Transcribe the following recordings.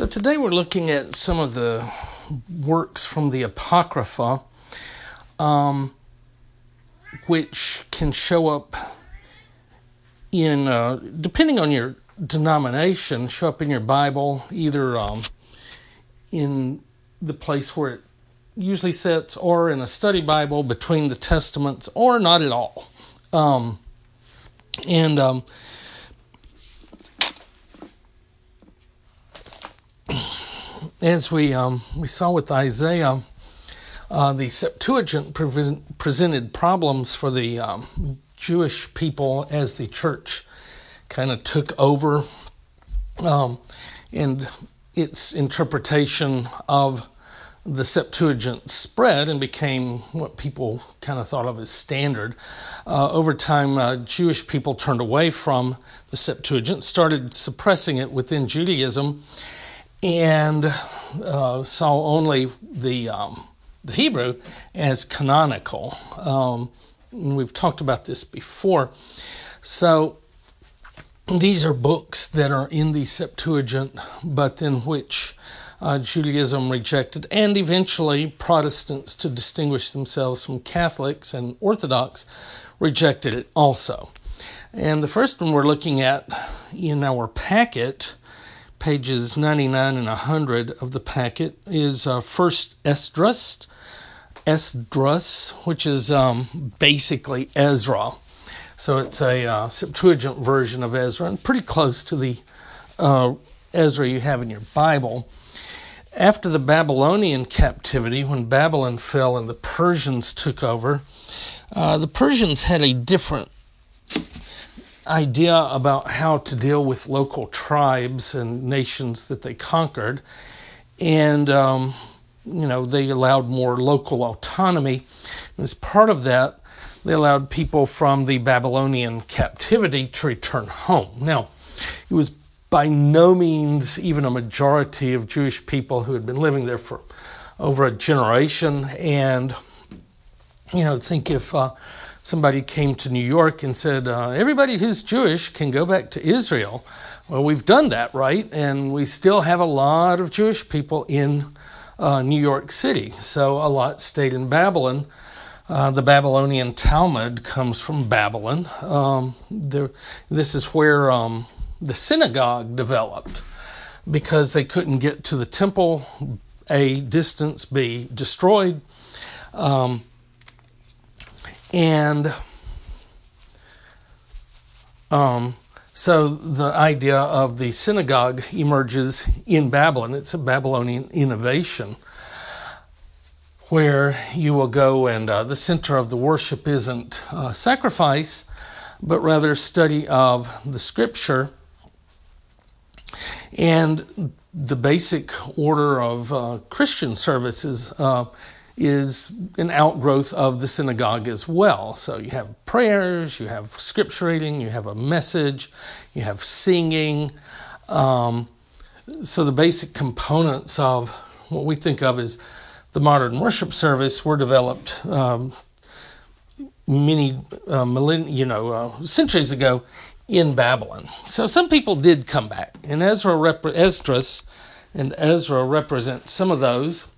So today we're looking at some of the works from the Apocrypha, um, which can show up in, uh, depending on your denomination, show up in your Bible, either um, in the place where it usually sits, or in a study Bible between the Testaments, or not at all. Um, and as we um, we saw with Isaiah, uh, the Septuagint pre- presented problems for the um, Jewish people as the church kind of took over, um, and its interpretation of the Septuagint spread and became what people kind of thought of as standard. Uh, over time, uh, Jewish people turned away from the Septuagint, started suppressing it within Judaism, and uh, saw only the um, the Hebrew as canonical. Um, we've talked about this before. So these are books that are in the Septuagint, but in which uh, Judaism rejected, and eventually Protestants, to distinguish themselves from Catholics and Orthodox, rejected it also. And the first one we're looking at in our packet, pages 99 and 100 of the packet, is uh, First Esdras, Esdras, which is um, basically Ezra. So it's a uh, Septuagint version of Ezra, and pretty close to the uh, Ezra you have in your Bible. After the Babylonian captivity, when Babylon fell and the Persians took over, uh, the Persians had a different idea about how to deal with local tribes and nations that they conquered. And, um, you know, they allowed more local autonomy. And as part of that, they allowed people from the Babylonian captivity to return home. Now, it was by no means even a majority of Jewish people who had been living there for over a generation. And, you know, think if uh, somebody came to New York and said, uh, everybody who's Jewish can go back to Israel. Well, we've done that, right? And we still have a lot of Jewish people in uh, New York City. So a lot stayed in Babylon. Uh, the Babylonian Talmud comes from Babylon. Um, there, this is where um, the synagogue developed because they couldn't get to the temple, A, distance, B, destroyed. Um, and um, so the idea of the synagogue emerges in Babylon. It's a Babylonian innovation where you will go and uh, the center of the worship isn't uh, sacrifice, but rather study of the scripture and the basic order of uh, Christian services uh, is an outgrowth of the synagogue as well. So you have prayers, you have scripture reading, you have a message, you have singing. Um, so the basic components of what we think of as the modern worship service were developed um, many uh, you know uh, centuries ago in Babylon. So some people did come back, and Ezra rep- Esdras and Ezra represent some of those.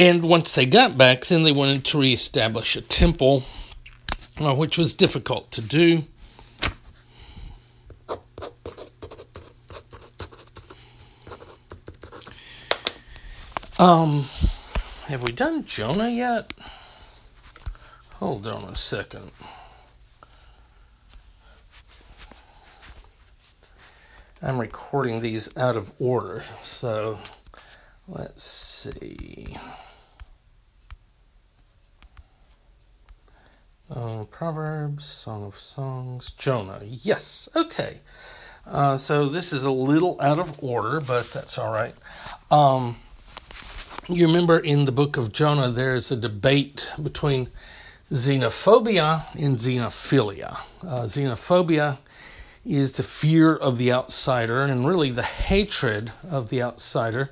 And once they got back, then they wanted to reestablish a temple, uh, which was difficult to do. Um, have we done Jonah yet? Hold on a second. I'm recording these out of order, so let's see. Uh, Proverbs, Song of Songs, Jonah. Yes, okay. Uh, so this is a little out of order, but that's all right. Um, you remember in the book of Jonah, there's a debate between xenophobia and xenophilia. Uh, xenophobia is the fear of the outsider and really the hatred of the outsider.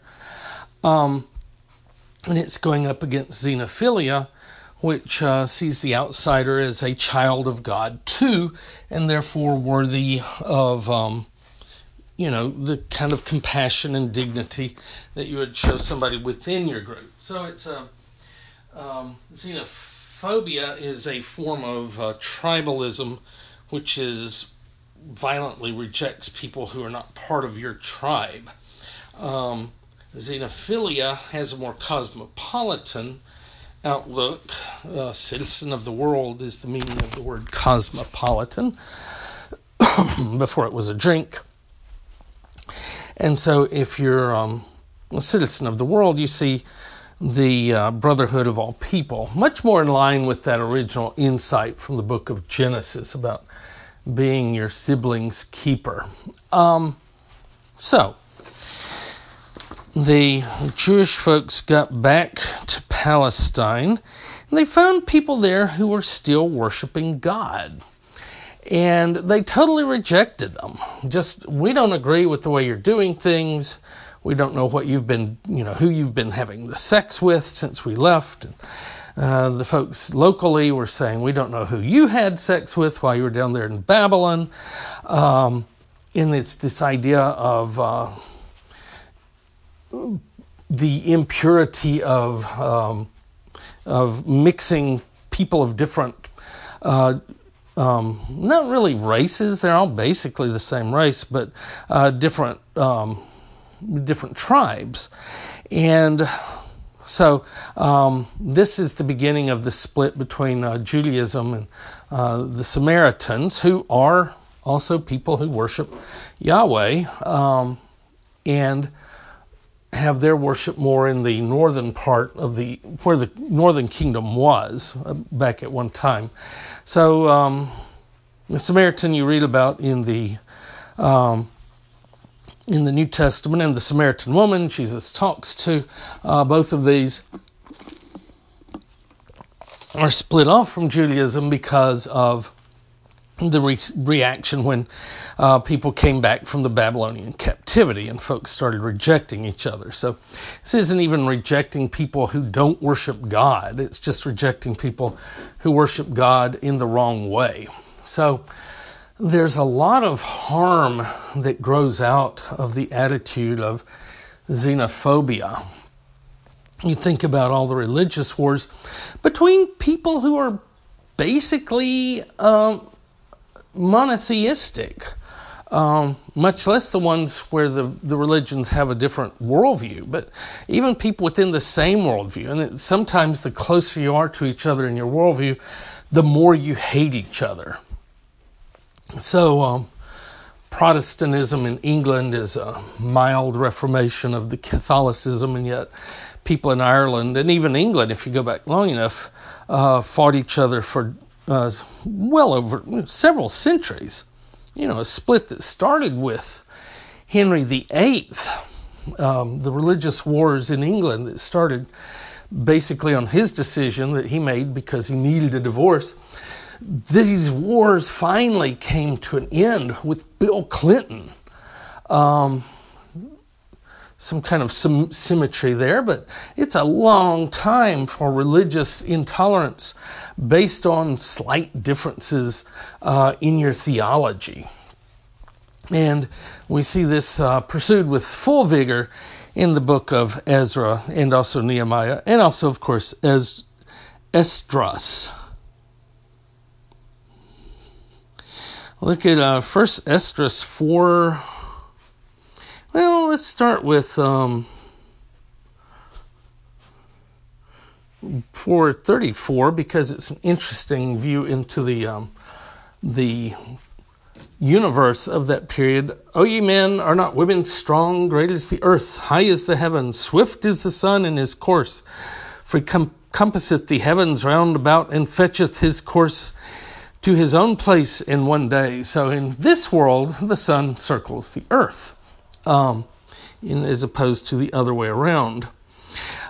Um, and it's going up against xenophilia, which uh, sees the outsider as a child of God too, and therefore worthy of, um, you know, the kind of compassion and dignity that you would show somebody within your group. So it's a um, xenophobia is a form of uh, tribalism, which is violently rejects people who are not part of your tribe. Um, xenophilia has a more cosmopolitan outlook. Uh, citizen of the world is the meaning of the word cosmopolitan before it was a drink. And so, if you're um, a citizen of the world, you see the uh, brotherhood of all people, much more in line with that original insight from the book of Genesis about being your sibling's keeper. Um, so, the Jewish folks got back to Palestine and they found people there who were still worshiping God. And they totally rejected them. Just, we don't agree with the way you're doing things. We don't know what you've been, you know, who you've been having the sex with since we left. And, uh, the folks locally were saying, We don't know who you had sex with while you were down there in Babylon. Um, and it's this idea of uh, the impurity of, um, of mixing people of different, uh, um, not really races, they're all basically the same race, but uh, different, um, different tribes. And so um, this is the beginning of the split between uh, Judaism and uh, the Samaritans, who are also people who worship Yahweh um, and have their worship more in the northern part of the where the northern kingdom was uh, back at one time. So um, the Samaritan you read about in the um, in the New Testament and the Samaritan woman. Jesus talks to uh, both of these are split off from Judaism because of the re- reaction when uh, people came back from the Babylonian captivity and folks started rejecting each other. So this isn't even rejecting people who don't worship God, it's just rejecting people who worship God in the wrong way. So there's a lot of harm that grows out of the attitude of xenophobia. You think about all the religious wars between people who are basically um, monotheistic, um, much less the ones where the, the religions have a different worldview, but even people within the same worldview. And it, sometimes the closer you are to each other in your worldview, the more you hate each other. So, um, Protestantism in England is a mild reformation of the Catholicism, and yet people in Ireland and even England, if you go back long enough, uh, fought each other for uh, well over several centuries. You know, a split that started with Henry VIII, um, the religious wars in England that started basically on his decision that he made because he needed a divorce these wars finally came to an end with Bill Clinton. Um, some kind of sim- symmetry there, but it's a long time for religious intolerance based on slight differences uh, in your theology. And we see this uh, pursued with full vigor in the book of Ezra and also Nehemiah, and also, of course, as Esdras. Look at uh, First Esdras 4. Well, let's start with um, 434 because it's an interesting view into the um, the universe of that period. O ye men, are not women strong? Great is the earth, high is the heaven, swift is the sun in his course. For he com- compasseth the heavens round about and fetcheth his course to his own place in one day. So in this world, the sun circles the earth, um, in, as opposed to the other way around.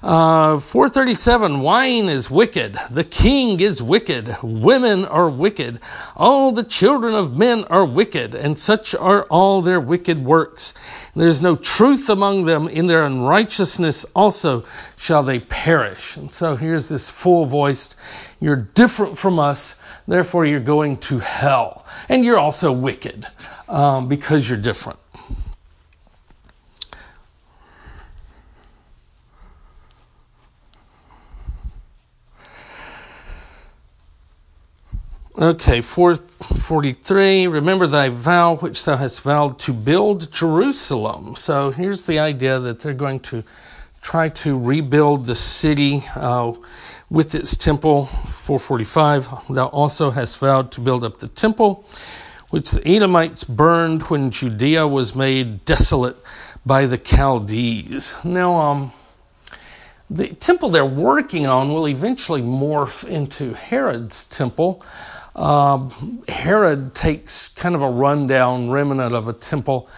Uh, 437 Wine is wicked. The king is wicked. Women are wicked. All the children of men are wicked, and such are all their wicked works. There's no truth among them. In their unrighteousness also shall they perish. And so here's this full voiced You're different from us, therefore you're going to hell. And you're also wicked um, because you're different. Okay, 443. Remember thy vow which thou hast vowed to build Jerusalem. So here's the idea that they're going to try to rebuild the city uh, with its temple. 445. Thou also hast vowed to build up the temple which the Edomites burned when Judea was made desolate by the Chaldees. Now, um, the temple they're working on will eventually morph into Herod's temple. Uh, Herod takes kind of a rundown remnant of a temple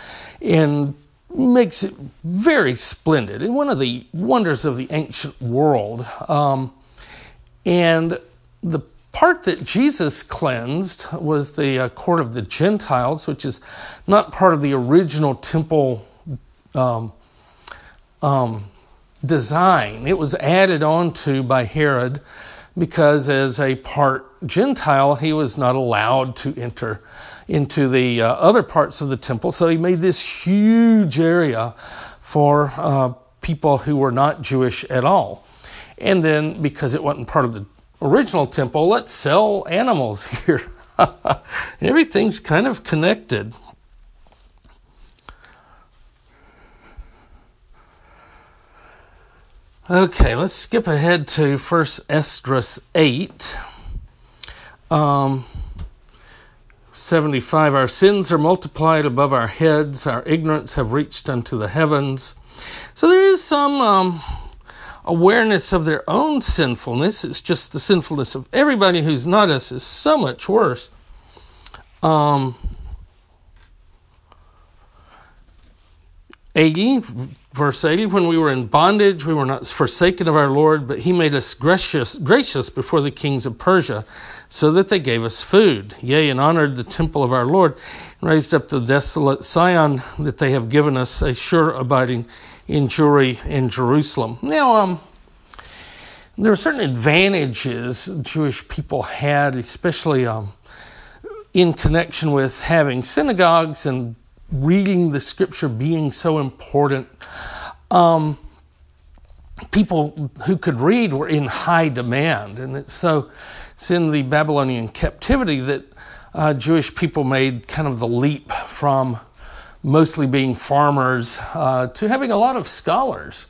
and makes it very splendid and one of the wonders of the ancient world. Um, and the part that Jesus cleansed was the uh, court of the Gentiles, which is not part of the original temple um, um, design. It was added on to by Herod because as a part Gentile, he was not allowed to enter into the uh, other parts of the temple. So he made this huge area for uh, people who were not Jewish at all. And then, because it wasn't part of the original temple, let's sell animals here. Everything's kind of connected. Okay, let's skip ahead to First Esdras 8. Um, 75 Our sins are multiplied above our heads, our ignorance have reached unto the heavens. So there is some um, awareness of their own sinfulness. It's just the sinfulness of everybody who's not us is so much worse. Um, 80, verse 80, when we were in bondage, we were not forsaken of our Lord, but he made us gracious, gracious before the kings of Persia, so that they gave us food, yea, and honored the temple of our Lord, and raised up the desolate Sion, that they have given us a sure abiding in Jewry in Jerusalem. Now, um, there are certain advantages Jewish people had, especially um, in connection with having synagogues and reading the scripture being so important. Um, people who could read were in high demand, and it's so it's in the Babylonian captivity that uh, Jewish people made kind of the leap from mostly being farmers, uh, to having a lot of scholars.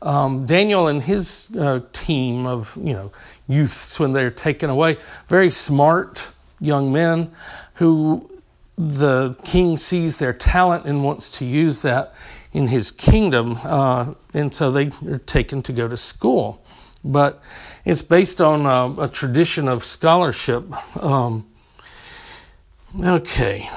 Um, Daniel and his uh, team of you know youths when they're taken away, very smart young men who the king sees their talent and wants to use that in his kingdom, uh, and so they are taken to go to school. But it's based on uh, a tradition of scholarship. Um, okay.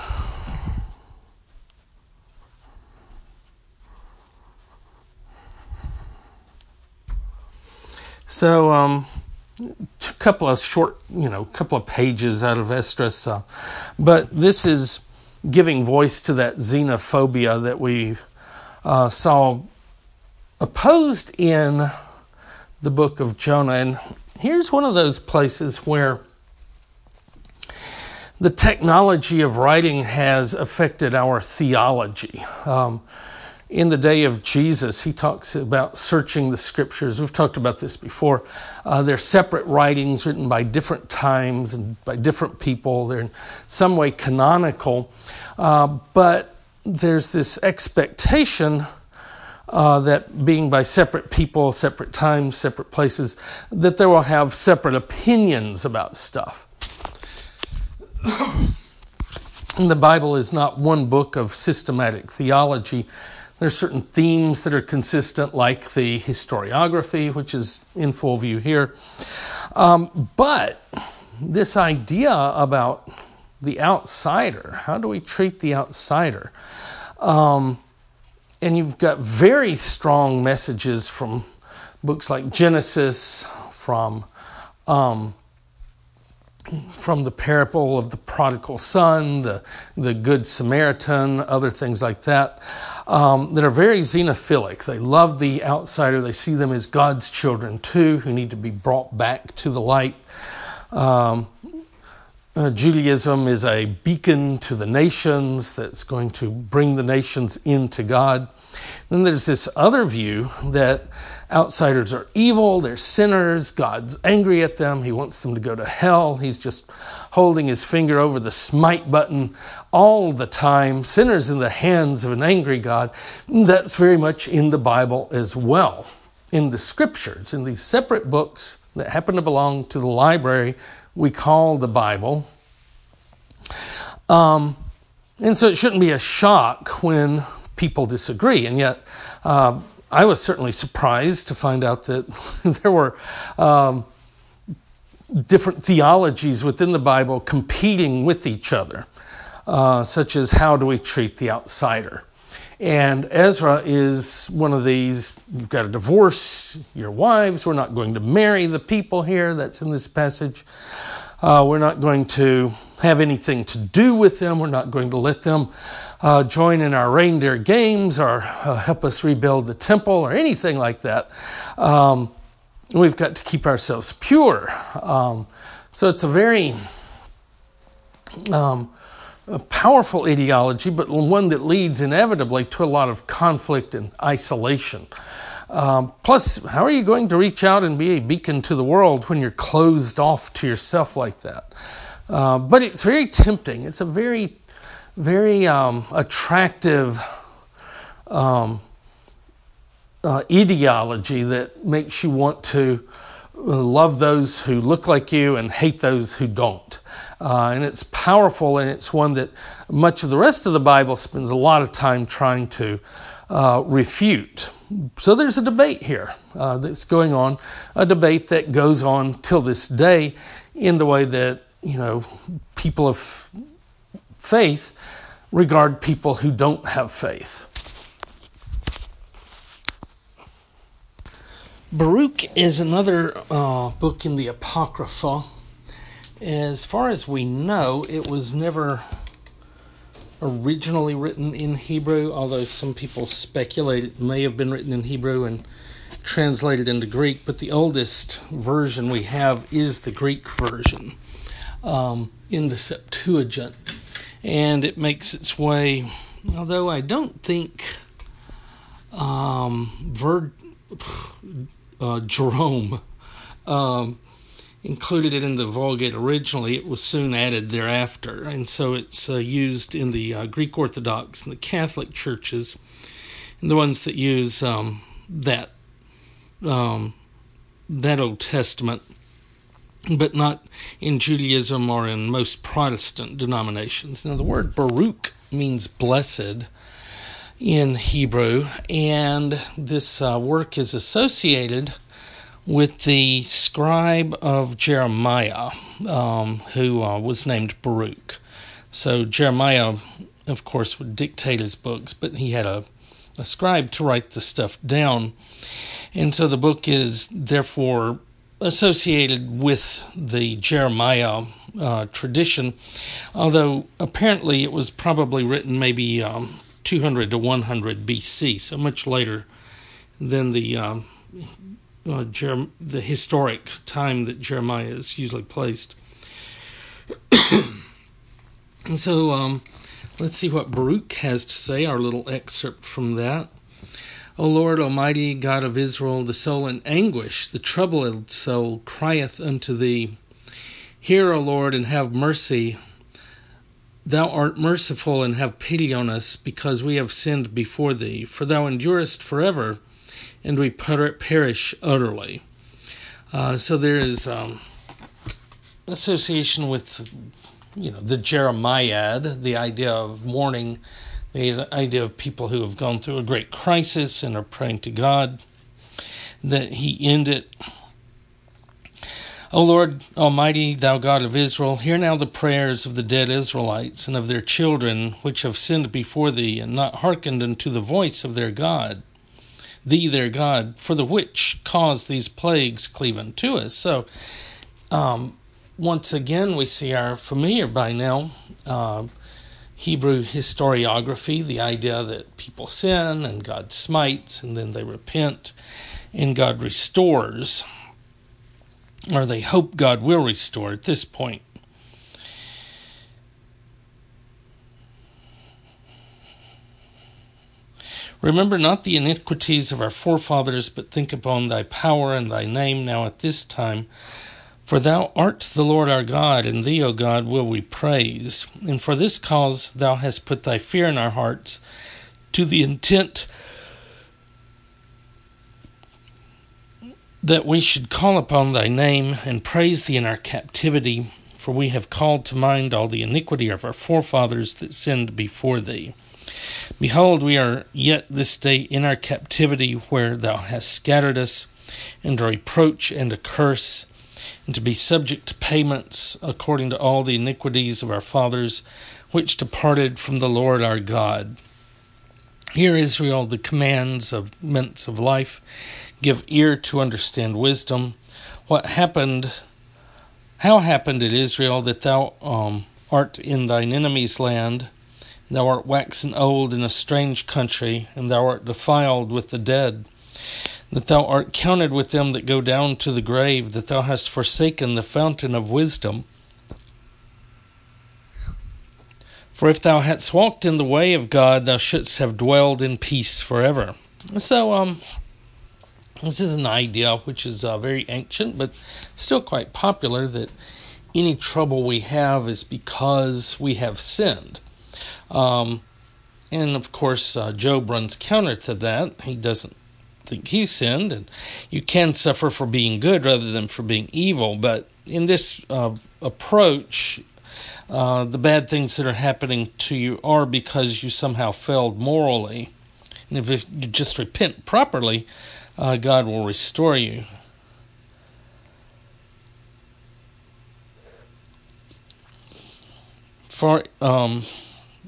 So, um, a couple of short, you know, couple of pages out of Esdras, uh, but this is giving voice to that xenophobia that we uh, saw opposed in the book of Jonah. And here's one of those places where the technology of writing has affected our theology. Um, in the day of Jesus, he talks about searching the scriptures. We've talked about this before. Uh, they're separate writings written by different times and by different people. They're in some way canonical, uh, but there's this expectation uh, that being by separate people, separate times, separate places, that they will have separate opinions about stuff. the Bible is not one book of systematic theology there's certain themes that are consistent, like the historiography, which is in full view here. Um, but this idea about the outsider, how do we treat the outsider? Um, and you've got very strong messages from books like Genesis, from um, from the parable of the prodigal son, the the good Samaritan, other things like that, um, that are very xenophilic. They love the outsider. They see them as God's children too, who need to be brought back to the light. Um, uh, Judaism is a beacon to the nations that's going to bring the nations into God. Then there's this other view that outsiders are evil, they're sinners, God's angry at them, He wants them to go to hell. He's just holding His finger over the smite button all the time, sinners in the hands of an angry God. That's very much in the Bible as well. In the scriptures, in these separate books that happen to belong to the library we call the Bible. Um, and so it shouldn't be a shock when people disagree. And yet, uh, I was certainly surprised to find out that there were um, different theologies within the Bible competing with each other, uh, such as how do we treat the outsider? And Ezra is one of these. You've got to divorce your wives. We're not going to marry the people here. That's in this passage. Uh, we're not going to have anything to do with them. We're not going to let them uh, join in our reindeer games or uh, help us rebuild the temple or anything like that. Um, we've got to keep ourselves pure. Um, so it's a very um, a powerful ideology, but one that leads inevitably to a lot of conflict and isolation. Um, plus, how are you going to reach out and be a beacon to the world when you're closed off to yourself like that? Uh, but it's very tempting. It's a very, very um, attractive um, uh, ideology that makes you want to love those who look like you and hate those who don't. Uh, and it's powerful, and it's one that much of the rest of the Bible spends a lot of time trying to uh, refute. So there's a debate here uh, that's going on, a debate that goes on till this day in the way that, you know, people of faith regard people who don't have faith. Baruch is another uh, book in the Apocrypha. As far as we know, it was never originally written in Hebrew, although some people speculate it may have been written in Hebrew and translated into Greek. But the oldest version we have is the Greek version um, in the Septuagint. And it makes its way, although I don't think um, Ver, uh, Jerome um, included it in the Vulgate originally. It was soon added thereafter, and so it's uh, used in the uh, Greek Orthodox and the Catholic churches, and the ones that use um, that um, that Old Testament, but not in Judaism or in most Protestant denominations. Now, the word Baruch means blessed in Hebrew, and this uh, work is associated with the scribe of Jeremiah, um, who uh, was named Baruch. So Jeremiah, of course, would dictate his books, but he had a, a scribe to write the stuff down. And so the book is therefore associated with the Jeremiah uh, tradition, although apparently it was probably written maybe um, 200 to 100 BC, so much later than the um, uh, Jerem- the historic time that Jeremiah is usually placed. and so um, let's see what Baruch has to say, our little excerpt from that. O Lord Almighty, God of Israel, the soul in anguish, the troubled soul crieth unto thee. Hear, O Lord, and have mercy Thou art merciful and have pity on us, because we have sinned before thee. For thou endurest forever, and we perish utterly. Uh, so there is um, association with, you know, the Jeremiad, the idea of mourning, the idea of people who have gone through a great crisis and are praying to God that He end it O Lord Almighty, thou God of Israel, hear now the prayers of the dead Israelites and of their children, which have sinned before thee, and not hearkened unto the voice of their God. Thee their God, for the which cause these plagues cleave unto us. So, um, once again, we see our familiar by now uh, Hebrew historiography, the idea that people sin and God smites and then they repent and God restores, or they hope God will restore at this point. Remember not the iniquities of our forefathers, but think upon thy power and thy name now at this time. For thou art the Lord our God, and thee, O God, will we praise. And for this cause thou hast put thy fear in our hearts, to the intent that we should call upon thy name and praise thee in our captivity. For we have called to mind all the iniquity of our forefathers that sinned before thee. Behold, we are yet this day in our captivity, where thou hast scattered us, and a reproach and a curse, and to be subject to payments according to all the iniquities of our fathers, which departed from the Lord our God. Hear, Israel, the commands of mints of life. Give ear to understand wisdom. What happened? How happened it, Israel, that thou um, art in thine enemy's land? Thou art waxen old in a strange country, and thou art defiled with the dead. That thou art counted with them that go down to the grave, that thou hast forsaken the fountain of wisdom. For if thou hadst walked in the way of God, thou shouldst have dwelled in peace forever. So, um, this is an idea which is uh, very ancient, but still quite popular that any trouble we have is because we have sinned. Um, and of course, uh, Job runs counter to that. He doesn't think he sinned, and you can suffer for being good rather than for being evil. But in this uh, approach, uh, the bad things that are happening to you are because you somehow failed morally. And if you just repent properly, uh, God will restore you. For um,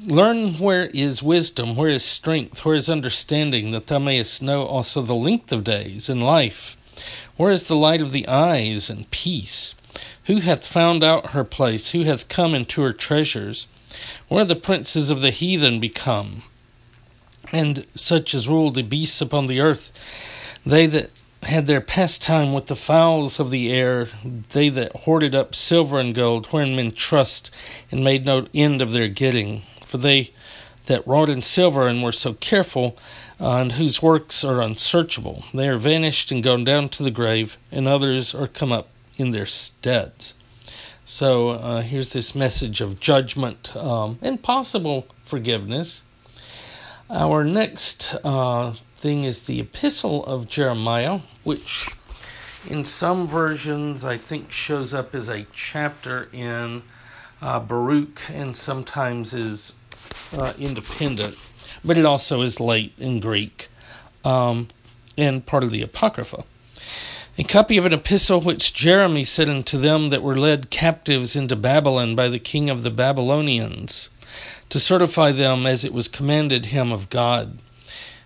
Learn where is wisdom, where is strength, where is understanding, that thou mayest know also the length of days and life. Where is the light of the eyes and peace? Who hath found out her place? Who hath come into her treasures? Where the princes of the heathen become? And such as rule the beasts upon the earth, they that had their pastime with the fowls of the air, they that hoarded up silver and gold, wherein men trust, and made no end of their getting for they that wrought in silver and were so careful, uh, and whose works are unsearchable. They are vanished and gone down to the grave, and others are come up in their steads. So uh, here's this message of judgment um, and possible forgiveness. Our next uh, thing is the Epistle of Jeremiah, which in some versions I think shows up as a chapter in uh, Baruch and sometimes is uh, independent, but it also is late in Greek um, and part of the Apocrypha. A copy of an epistle which Jeremy sent unto them that were led captives into Babylon by the king of the Babylonians, to certify them as it was commanded him of God.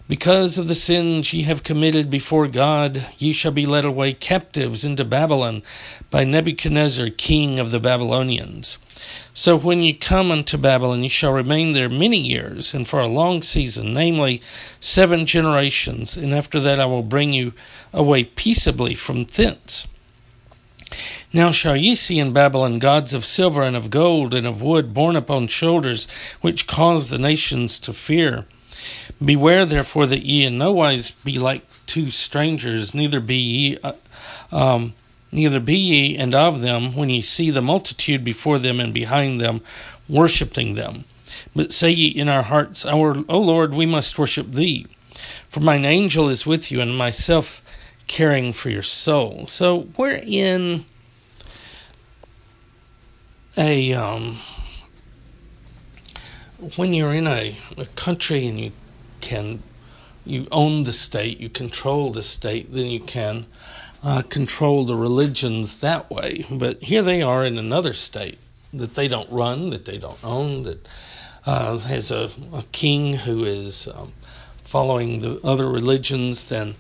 Because of the sins ye have committed before God, ye shall be led away captives into Babylon by Nebuchadnezzar, king of the Babylonians. So when ye come unto Babylon, ye shall remain there many years, and for a long season, namely seven generations, and after that I will bring you away peaceably from thence. Now shall ye see in Babylon gods of silver and of gold and of wood borne upon shoulders, which cause the nations to fear. Beware therefore that ye in no wise be like two strangers, neither be ye uh, um, Neither be ye and of them when ye see the multitude before them and behind them, worshipping them. But say ye in our hearts, Our O Lord, we must worship thee. For mine angel is with you, and myself caring for your soul. So we're in a um, when you're in a, a country and you can you own the state, you control the state, then you can uh, control the religions that way. But here they are in another state that they don't run, that they don't own, that uh, has a, a king who is um, following the other religions than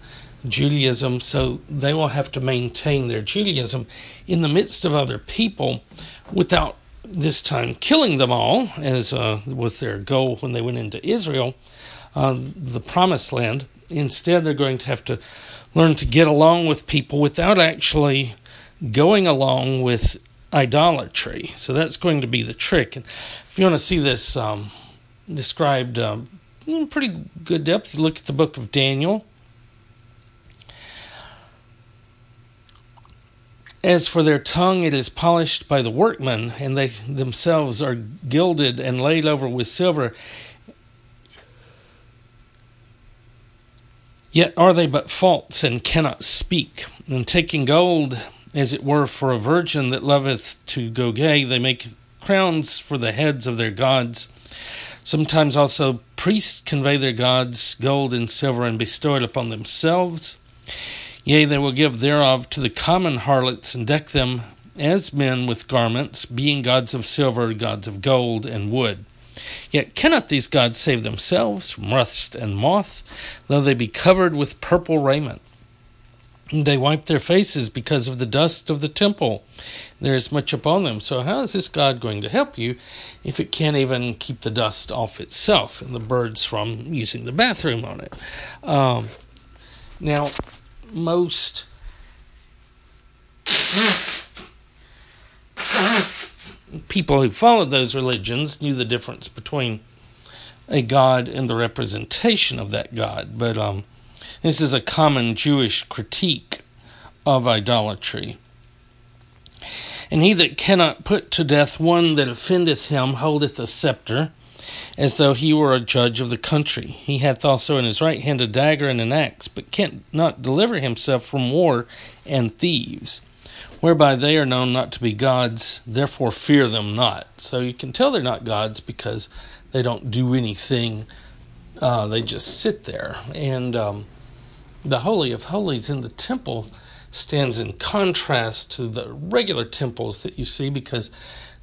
Judaism, so they will have to maintain their Judaism in the midst of other people without this time killing them all, as uh, was their goal when they went into Israel, uh, the promised land. Instead, they're going to have to learn to get along with people without actually going along with idolatry. So that's going to be the trick. And if you want to see this um, described um, in pretty good depth, look at the book of Daniel. As for their tongue, it is polished by the workmen, and they themselves are gilded and laid over with silver. Yet are they but false and cannot speak. And taking gold, as it were, for a virgin that loveth to go gay, they make crowns for the heads of their gods. Sometimes also priests convey their gods gold and silver and bestow it upon themselves. Yea, they will give thereof to the common harlots and deck them as men with garments, being gods of silver, gods of gold and wood. Yet cannot these gods save themselves from rust and moth, though they be covered with purple raiment. They wipe their faces because of the dust of the temple. There is much upon them. So, how is this God going to help you if it can't even keep the dust off itself and the birds from using the bathroom on it? Um, now, most people who followed those religions knew the difference between a god and the representation of that god. But um, this is a common Jewish critique of idolatry. And he that cannot put to death one that offendeth him holdeth a sceptre as though he were a judge of the country. He hath also in his right hand a dagger and an axe, but cannot deliver himself from war and thieves, whereby they are known not to be gods, therefore fear them not. So you can tell they're not gods because they don't do anything, uh, they just sit there. And um, the Holy of Holies in the temple stands in contrast to the regular temples that you see because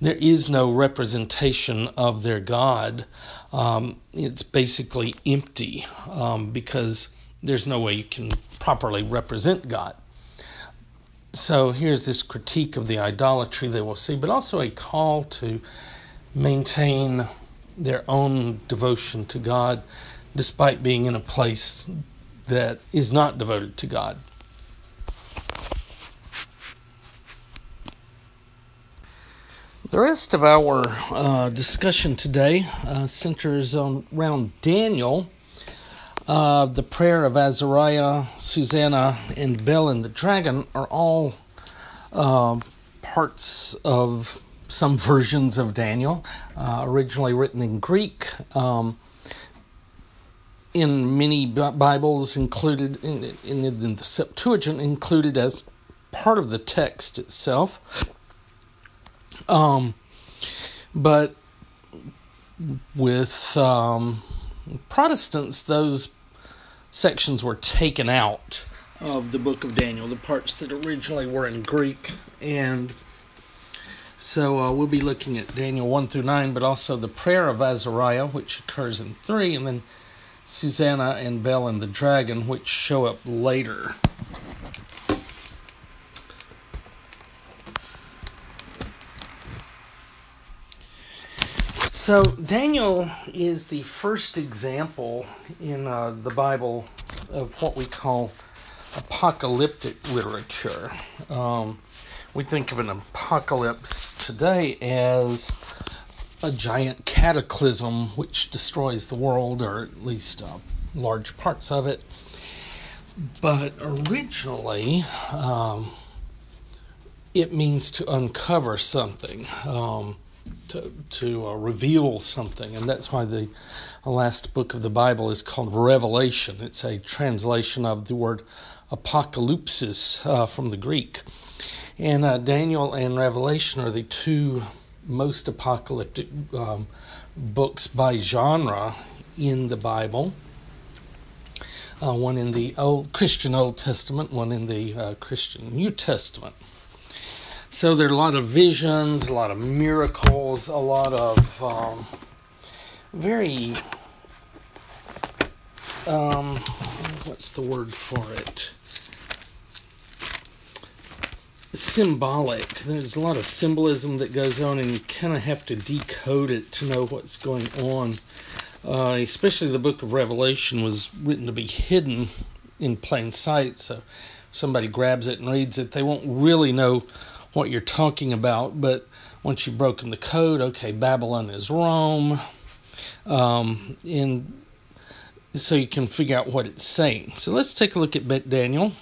there is no representation of their God. Um, it's basically empty um, because there's no way you can properly represent God. So here's this critique of the idolatry they will see, but also a call to maintain their own devotion to God despite being in a place that is not devoted to God. The rest of our uh, discussion today uh, centers on around Daniel, uh, the prayer of Azariah, Susanna, and Bel and the dragon are all uh, parts of some versions of Daniel, uh, originally written in Greek. Um, in many Bibles, included in, in, in the Septuagint, included as part of the text itself. Um, but with um, Protestants, those sections were taken out of the book of Daniel, the parts that originally were in Greek. And so uh, we'll be looking at Daniel 1 through 9, but also the prayer of Azariah, which occurs in 3, and then Susanna and Bel and the dragon, which show up later. So, Daniel is the first example in uh, the Bible of what we call apocalyptic literature. Um, we think of an apocalypse today as a giant cataclysm which destroys the world, or at least uh, large parts of it. But originally, um, it means to uncover something. Um, to, to uh, reveal something, and that's why the last book of the Bible is called Revelation. It's a translation of the word apocalypsis uh, from the Greek. And uh, Daniel and Revelation are the two most apocalyptic um, books by genre in the Bible. Uh, one in the Old Christian Old Testament, one in the uh, Christian New Testament. So there are a lot of visions, a lot of miracles, a lot of um, very um, what's the word for it? Symbolic. There's a lot of symbolism that goes on, and you kind of have to decode it to know what's going on. Uh, especially the book of Revelation was written to be hidden in plain sight, so somebody grabs it and reads it, they won't really know what you're talking about. But once you've broken the code, okay, Babylon is Rome, um, and so you can figure out what it's saying. So let's take a look at Bet Daniel.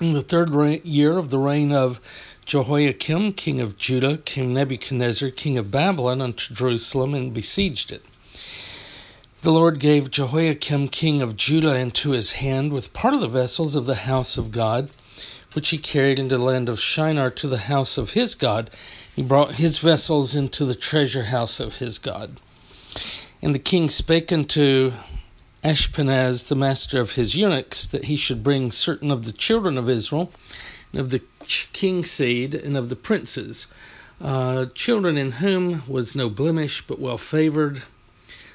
In the third year of the reign of Jehoiakim, king of Judah, came Nebuchadnezzar, king of Babylon, unto Jerusalem and besieged it. The Lord gave Jehoiakim, king of Judah, into his hand with part of the vessels of the house of God, which he carried into the land of Shinar to the house of his God. He brought his vessels into the treasure house of his God. And the king spake unto Ashpenaz, the master of his eunuchs, that he should bring certain of the children of Israel, and of the king's seed, and of the princes, uh, children in whom was no blemish, but well favored,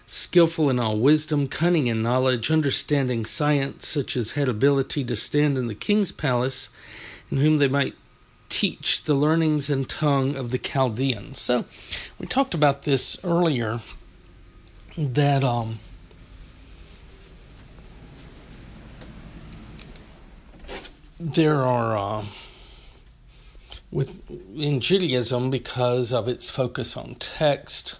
skillful in all wisdom, cunning in knowledge, understanding science, such as had ability to stand in the king's palace, in whom they might teach the learnings and tongue of the Chaldeans. So, we talked about this earlier that um, there are uh, with in Judaism because of its focus on text.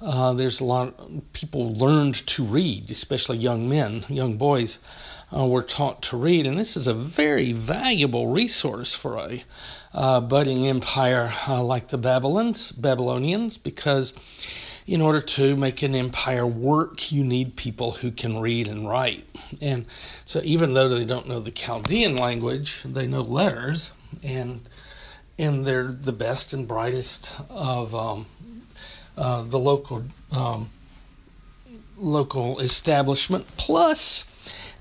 Uh, there's a lot of people learned to read, especially young men, young boys uh, were taught to read, and this is a very valuable resource for a uh, budding empire uh, like the Babylons, Babylonians, because in order to make an empire work, you need people who can read and write. And so, even though they don't know the Chaldean language, they know letters, and and they're the best and brightest of um, uh, the local um, local establishment. Plus,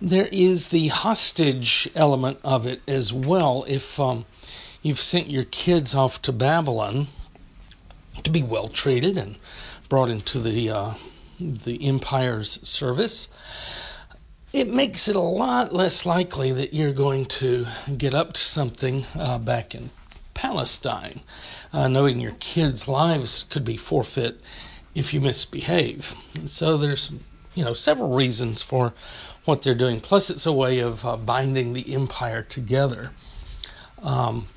there is the hostage element of it as well. If um, you've sent your kids off to Babylon to be well treated and brought into the uh, the empire's service, it makes it a lot less likely that you're going to get up to something uh, back in Palestine, uh, knowing your kids' lives could be forfeit if you misbehave. So there's you know several reasons for what they're doing. Plus, it's a way of uh, binding the empire together. Um,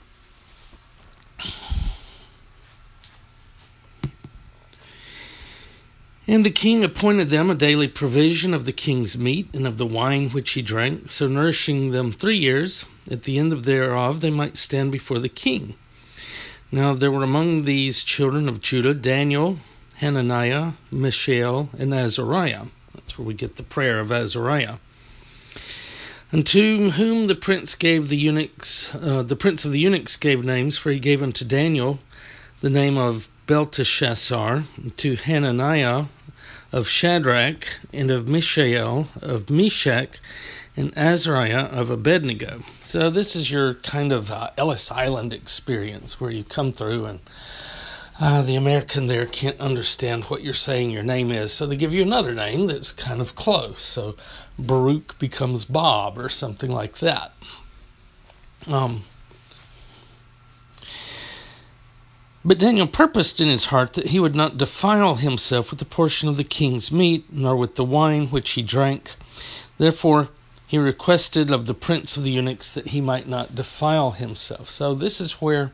And the king appointed them a daily provision of the king's meat and of the wine which he drank, so nourishing them three years. At the end of thereof they might stand before the king. Now there were among these children of Judah Daniel, Hananiah, Mishael, and Azariah. That's where we get the prayer of Azariah. And to whom the prince gave the eunuchs, uh, the prince of the eunuchs gave names, for he gave unto Daniel the name of Belteshazzar, to Hananiah of Shadrach, and of Mishael of Meshach, and Azariah of Abednego. So this is your kind of uh, Ellis Island experience where you come through and uh, the American there can't understand what you're saying your name is, so they give you another name that's kind of close. So Baruch becomes Bob or something like that. Um, But Daniel purposed in his heart that he would not defile himself with the portion of the king's meat, nor with the wine which he drank. Therefore, he requested of the prince of the eunuchs that he might not defile himself. So, this is where,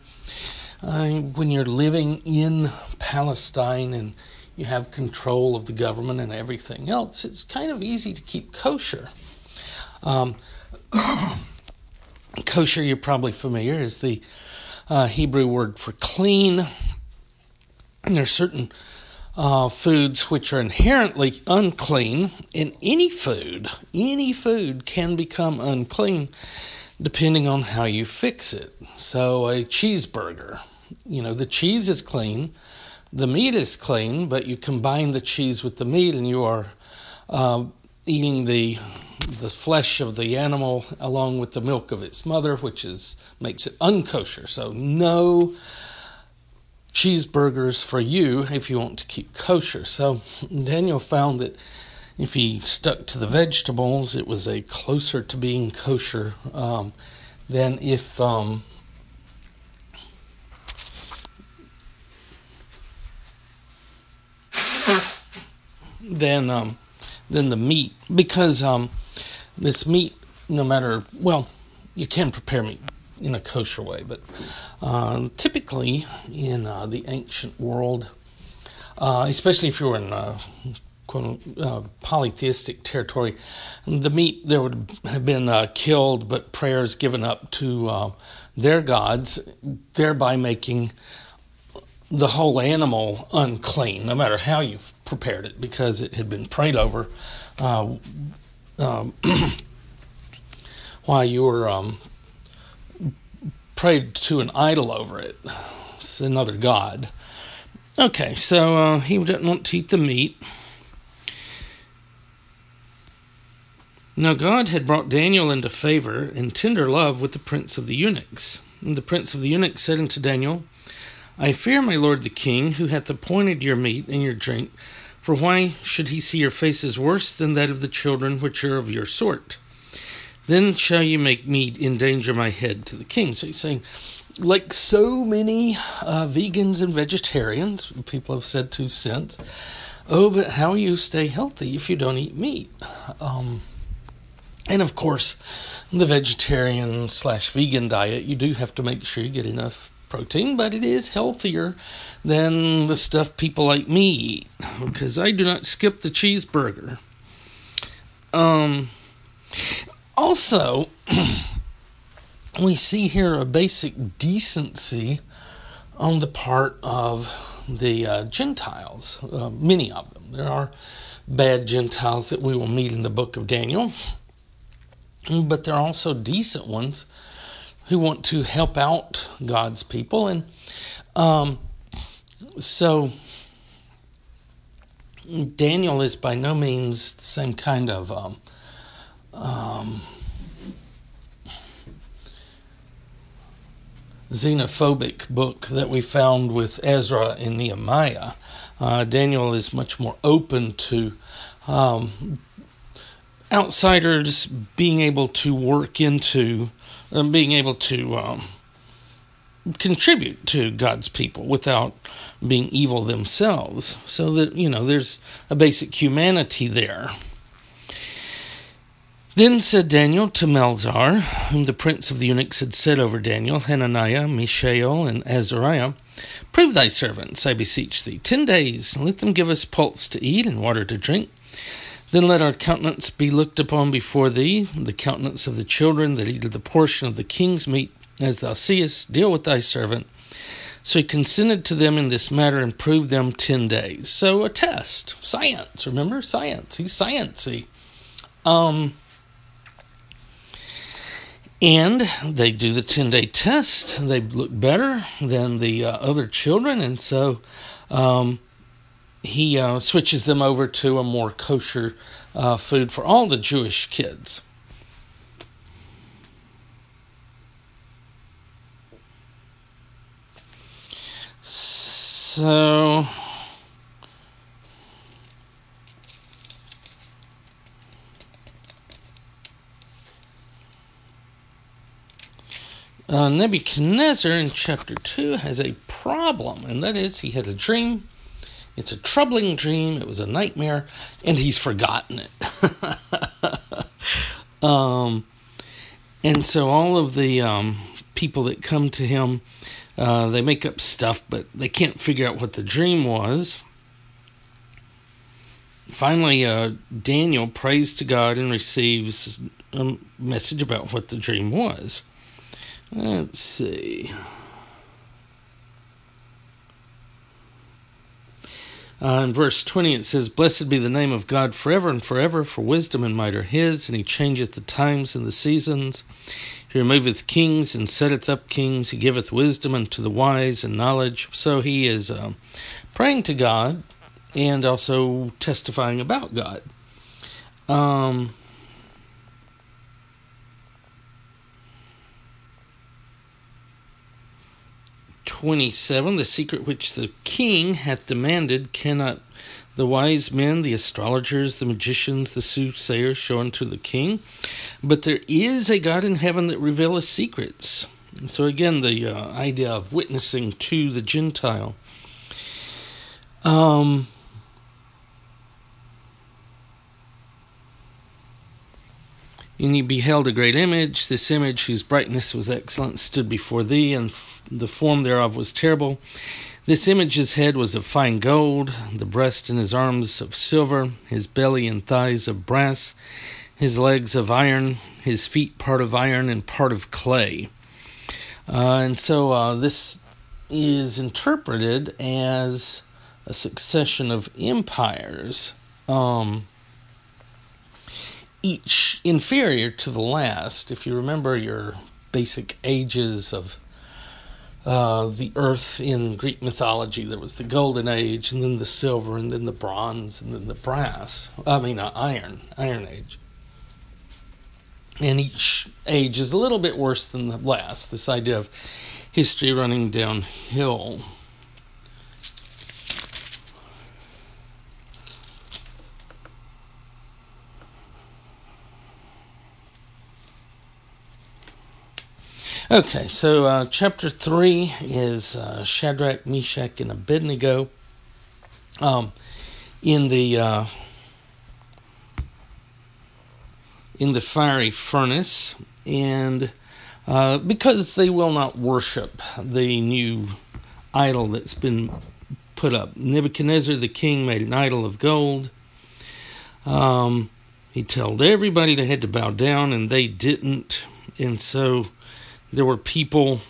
uh, when you're living in Palestine and you have control of the government and everything else, it's kind of easy to keep kosher. Um, kosher, you're probably familiar, is the uh, Hebrew word for clean. And there are certain uh, foods which are inherently unclean, and any food, any food can become unclean depending on how you fix it. So, a cheeseburger, you know, the cheese is clean, the meat is clean, but you combine the cheese with the meat and you are uh, eating the the flesh of the animal along with the milk of its mother, which is makes it unkosher. So no cheeseburgers for you if you want to keep kosher. So Daniel found that if he stuck to the vegetables, it was a closer to being kosher um, than if um, than um, than the meat. Because um, this meat, no matter well, you can prepare meat in a kosher way, but uh, typically in uh, the ancient world, uh, especially if you were in uh, uh, polytheistic territory, the meat there would have been uh, killed, but prayers given up to their gods, thereby making the whole animal unclean, no matter how you prepared it, because it had been prayed over uh, um, while you were um, prayed to an idol over it. It's another god. Okay, so uh, he didn't want to eat the meat. Now God had brought Daniel into favor and tender love with the prince of the eunuchs. And the prince of the eunuchs said unto Daniel, I fear my lord the king, who hath appointed your meat and your drink. For why should he see your faces worse than that of the children which are of your sort? Then shall you make me endanger my head to the king. So he's saying, like so many uh, vegans and vegetarians, people have said to since, oh, but how you stay healthy if you don't eat meat? Um, and of course, the vegetarian slash vegan diet, you do have to make sure you get enough protein, but it is healthier than the stuff people like me eat because I do not skip the cheeseburger. Um, also, we see here a basic decency on the part of the uh, Gentiles, uh, many of them. There are bad Gentiles that we will meet in the book of Daniel, but there are also decent ones who want to help out God's people. And um, so Daniel is by no means the same kind of um, um, xenophobic book that we found with Ezra and Nehemiah. Uh, Daniel is much more open to um, outsiders being able to work into um, being able to um, contribute to God's people without being evil themselves. So that, you know, there's a basic humanity there. Then said Daniel to Melzar, whom the prince of the eunuchs had set over Daniel, Hananiah, Mishael, and Azariah, Prove thy servants, I beseech thee, ten days, and let them give us pulse to eat and water to drink then let our countenance be looked upon before thee, the countenance of the children that eat of the portion of the king's meat, as thou seest, deal with thy servant. So he consented to them in this matter and proved them ten days. So a test, science. Remember, science. He's sciency. Um, and they do the ten day test. They look better than the uh, other children, and so um, he uh, switches them over to a more kosher uh, food for all the Jewish kids. So. Uh, Nebuchadnezzar in chapter 2 has a problem, and that is he had a dream it's a troubling dream. It was a nightmare, and he's forgotten it. um, and so all of the um, people that come to him, uh, they make up stuff, but they can't figure out what the dream was. Finally, uh, Daniel prays to God and receives a message about what the dream was. Let's see. Uh, in verse 20, it says, Blessed be the name of God forever and forever, for wisdom and might are his, and he changeth the times and the seasons. He removeth kings and setteth up kings. He giveth wisdom unto the wise and knowledge. So he is uh, praying to God and also testifying about God. Um, 27 The secret which the king hath demanded cannot the wise men, the astrologers, the magicians, the soothsayers show unto the king. But there is a God in heaven that revealeth secrets. So again, the uh, idea of witnessing to the Gentile. Um, and you beheld a great image. This image, whose brightness was excellent, stood before thee, and f- the form thereof was terrible. This image's head was of fine gold, the breast and his arms of silver, his belly and thighs of brass, his legs of iron, his feet part of iron and part of clay. Uh, and so uh, this is interpreted as a succession of empires, um, each inferior to the last. If you remember your basic ages of uh, the earth in Greek mythology. There was the golden age, and then the silver, and then the bronze, and then the brass. I mean, uh, iron, iron age. And each age is a little bit worse than the last. This idea of history running downhill. Okay, so uh, chapter 3 is uh, Shadrach, Meshach, and Abednego um, in the uh, in the fiery furnace, and uh, because they will not worship the new idol that's been put up. Nebuchadnezzar the king made an idol of gold. Um, he told everybody they had to bow down, and they didn't, and so there were people,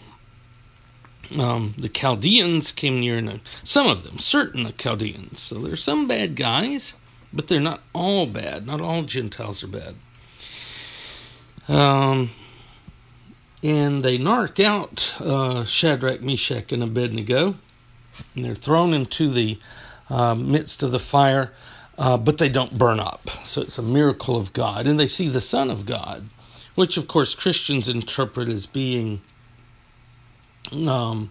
um, the Chaldeans came near, and some of them, certain Chaldeans. So there's some bad guys, but they're not all bad. Not all Gentiles are bad. Um, and they narc out uh, Shadrach, Meshach, and Abednego, and they're thrown into the uh, midst of the fire, uh, but they don't burn up. So it's a miracle of God, and they see the Son of God which of course Christians interpret as being um,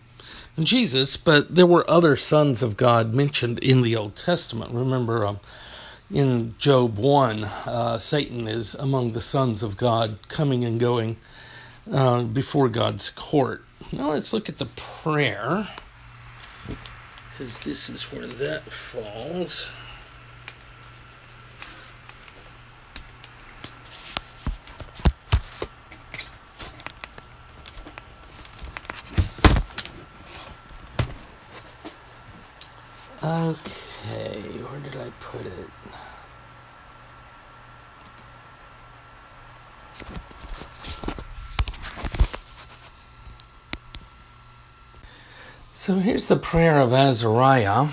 Jesus, but there were other sons of God mentioned in the Old Testament. Remember, um, in Job 1, uh, Satan is among the sons of God coming and going uh, before God's court. Now let's look at the prayer, because this is where that falls. Okay, where did I put it? So here's the prayer of Azariah,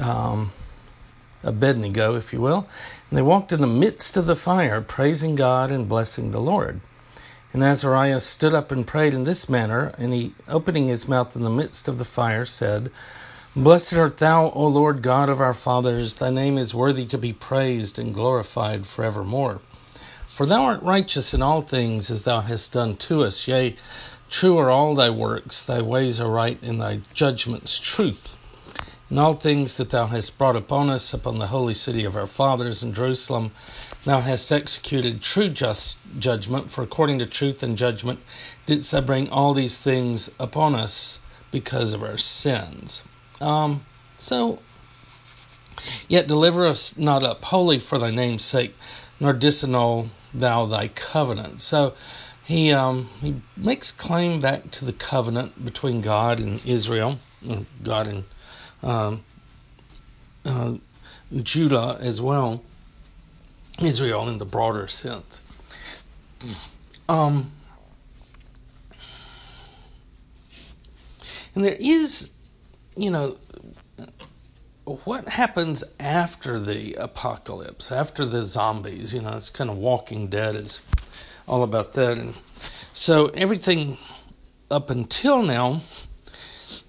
um, Abednego, if you will. And they walked in the midst of the fire, praising God and blessing the Lord. And Azariah stood up and prayed in this manner, and he, opening his mouth in the midst of the fire, said, Blessed art thou, O Lord God of our fathers, thy name is worthy to be praised and glorified for forevermore. For thou art righteous in all things as thou hast done to us, yea, true are all thy works, thy ways are right, and thy judgments truth. In all things that thou hast brought upon us, upon the holy city of our fathers in Jerusalem, thou hast executed true just judgment, for according to truth and judgment didst thou bring all these things upon us because of our sins. Um, so, yet deliver us not up wholly for thy name's sake, nor disannul thou thy covenant. So, he um, he makes claim back to the covenant between God and Israel, God and um, uh, Judah as well, Israel in the broader sense. Um, and there is you know, what happens after the apocalypse, after the zombies? You know, it's kind of Walking Dead is all about that. And so everything up until now,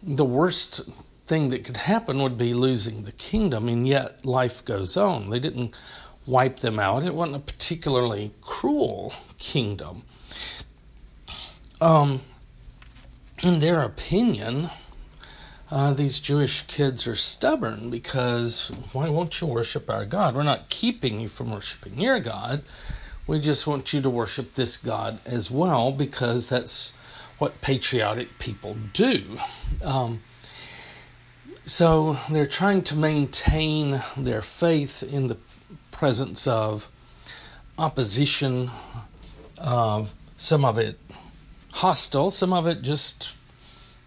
the worst thing that could happen would be losing the kingdom, and yet life goes on. They didn't wipe them out. It wasn't a particularly cruel kingdom. Um, in their opinion, uh, these Jewish kids are stubborn because why won't you worship our God? We're not keeping you from worshiping your God. We just want you to worship this God as well because that's what patriotic people do. Um, so they're trying to maintain their faith in the presence of opposition, uh, some of it hostile, some of it just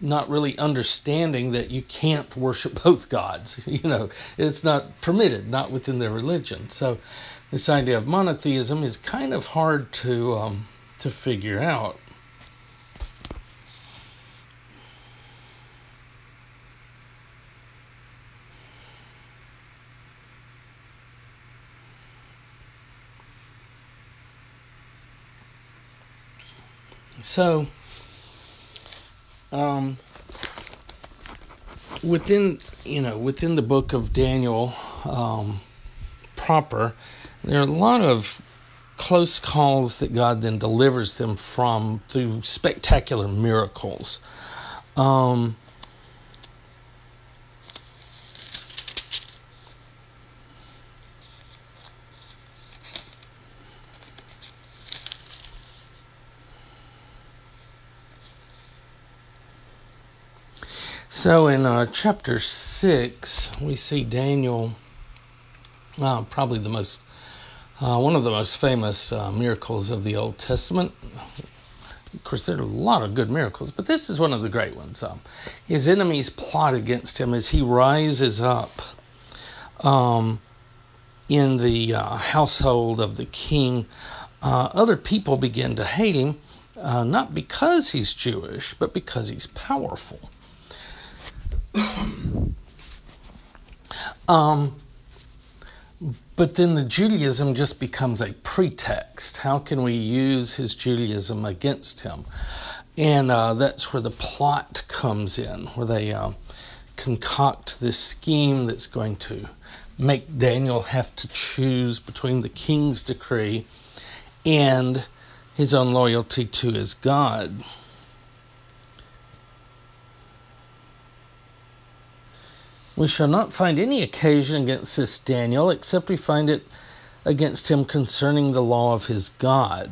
not really understanding that you can't worship both gods. You know, it's not permitted, not within their religion. So, this idea of monotheism is kind of hard to um, to figure out. So, um, within you know within the book of Daniel um, proper, there are a lot of close calls that God then delivers them from through spectacular miracles. Um, So in uh, chapter 6, we see Daniel, uh, probably the most, uh, one of the most famous uh, miracles of the Old Testament. Of course, there are a lot of good miracles, but this is one of the great ones. Um, his enemies plot against him as he rises up um, in the uh, household of the king. Uh, other people begin to hate him, not because he's Jewish, but because he's powerful. Um, but then the Judaism just becomes a pretext. How can we use his Judaism against him? And uh, that's where the plot comes in, where they uh, concoct this scheme that's going to make Daniel have to choose between the king's decree and his own loyalty to his God. We shall not find any occasion against this Daniel, except we find it against him concerning the law of his God.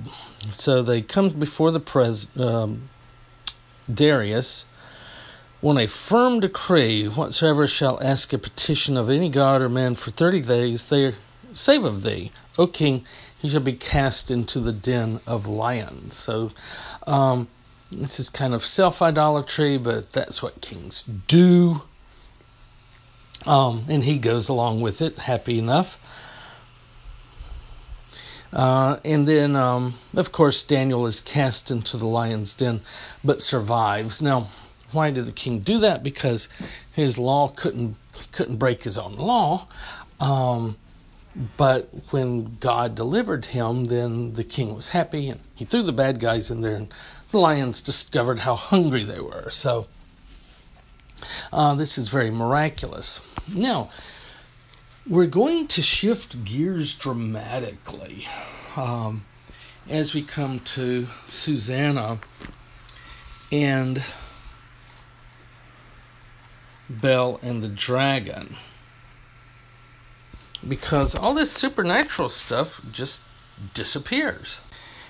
So they come before the pres um, Darius. When a firm decree, whatsoever shall ask a petition of any god or man for thirty days, they save of thee, O king, he shall be cast into the den of lions. So um, this is kind of self idolatry, but that's what kings do. Um, and he goes along with it, happy enough. Uh, and then, um, of course, Daniel is cast into the lion's den, but survives. Now, why did the king do that? Because his law couldn't couldn't break his own law. Um, but when God delivered him, then the king was happy, and he threw the bad guys in there, and the lions discovered how hungry they were. So uh, this is very miraculous. Now, we're going to shift gears dramatically um, as we come to Susanna and Bel and the dragon. Because all this supernatural stuff just disappears.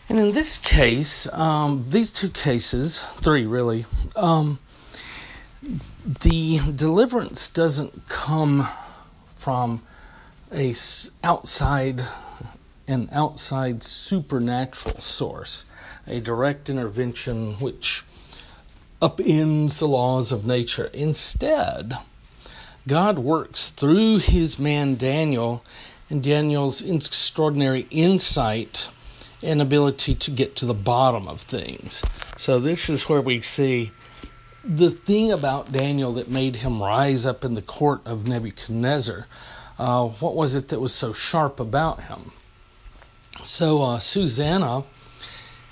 And in this case, um, these two cases, three really, um, the deliverance doesn't come from a outside an outside supernatural source a direct intervention which upends the laws of nature. Instead god works through his man daniel and daniel's extraordinary insight and ability to get to the bottom of things. So this is where we see the thing about Daniel that made him rise up in the court of Nebuchadnezzar, uh, what was it that was so sharp about him? So, uh, Susanna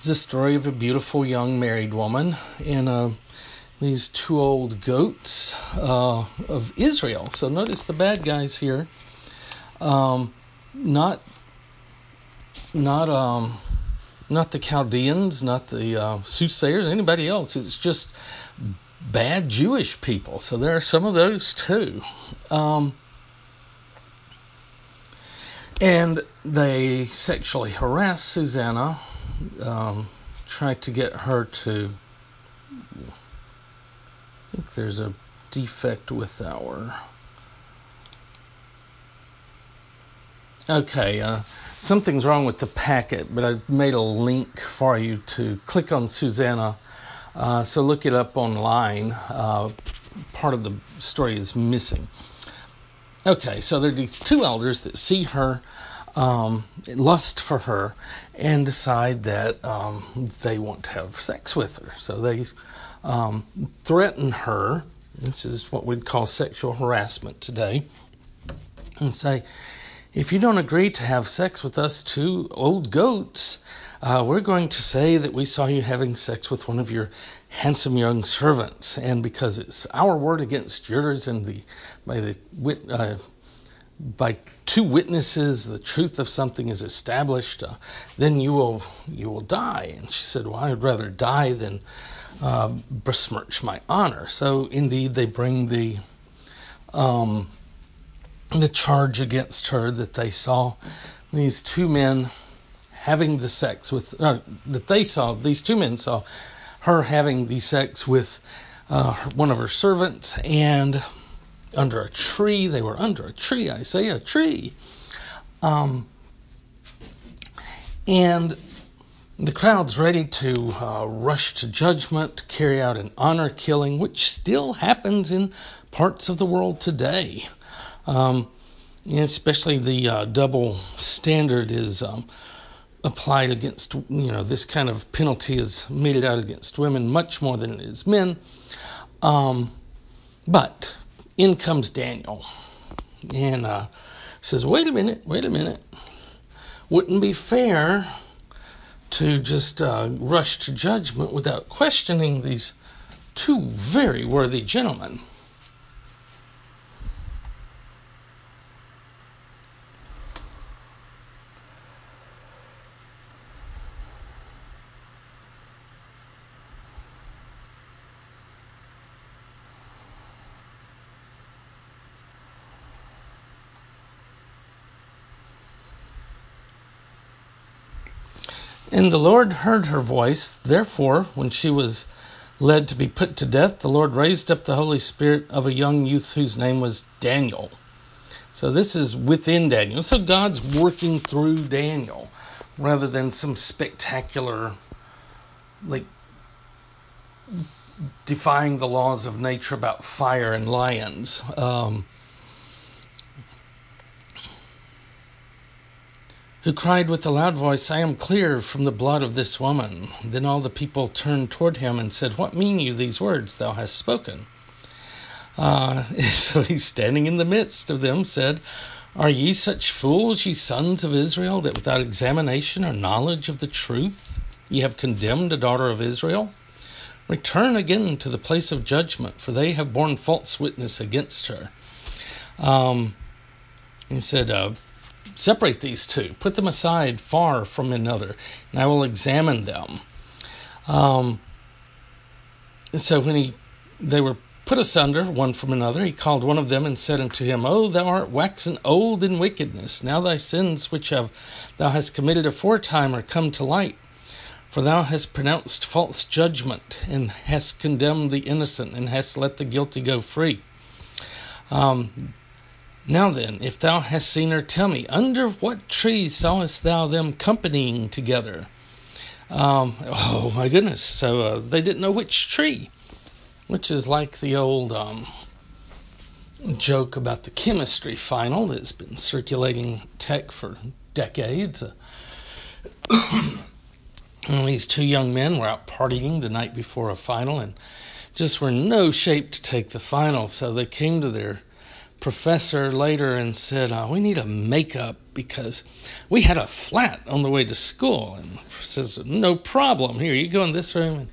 is a story of a beautiful young married woman and uh, these two old goats uh, of Israel. So, notice the bad guys here. Um, not, not, um, not the Chaldeans, not the uh, soothsayers, anybody else. It's just bad Jewish people. So there are some of those too. Um, and they sexually harass Susanna, um, try to get her to. I think there's a defect with our. Okay, uh, something's wrong with the packet, but I made a link for you to click on Susanna. Uh, so look it up online. Uh, part of the story is missing. Okay, so there are these two elders that see her, um, lust for her, and decide that um, they want to have sex with her. So they um, threaten her. This is what we'd call sexual harassment today. And say, if you don't agree to have sex with us two old goats, uh, we're going to say that we saw you having sex with one of your handsome young servants, and because it's our word against yours, and the by the uh, by two witnesses, the truth of something is established, uh, then you will you will die. And she said, "Well, I'd rather die than uh, besmirch my honor." So indeed, they bring the um, the charge against her that they saw these two men having the sex with that they saw these two men saw her having the sex with uh, one of her servants and under a tree. They were under a tree i say a tree. Um, and the crowd's ready to uh, rush to judgment to carry out an honor killing which still happens in parts of the world today um, especially the uh, double standard is um, applied against, you know, this kind of penalty is meted out against women much more than it is men. Um, but in comes Daniel and uh, says, wait a minute, wait a minute. Wouldn't be fair to just uh, rush to judgment without questioning these two very worthy gentlemen. And the Lord heard her voice. Therefore, when she was led to be put to death, the Lord raised up the Holy Spirit of a young youth whose name was Daniel. So this is within Daniel. So God's working through Daniel rather than some spectacular, like, defying the laws of nature about fire and lions. Um, who cried with a loud voice, I am clear from the blood of this woman. Then all the people turned toward him and said, What mean you these words thou hast spoken? Uh, so he, standing in the midst of them, said, Are ye such fools, ye sons of Israel, that without examination or knowledge of the truth ye have condemned a daughter of Israel? Return again to the place of judgment, for they have borne false witness against her. Um, he said, uh, Separate these two, put them aside far from another, and I will examine them. Um, so when he, they were put asunder one from another, he called one of them and said unto him, O thou art waxen old in wickedness. Now thy sins which have thou hast committed aforetime are come to light. For thou hast pronounced false judgment, and hast condemned the innocent, and hast let the guilty go free. Um, now then, if thou hast seen her, tell me, under what tree sawest thou them companying together? Um, oh my goodness. So uh, they didn't know which tree, which is like the old um, joke about the chemistry final that's been circulating tech for decades. Uh, these two young men were out partying the night before a final and just were in no shape to take the final, so they came to their professor later and said, uh, We need a makeup because we had a flat on the way to school. And says, No problem. Here, you go in this room and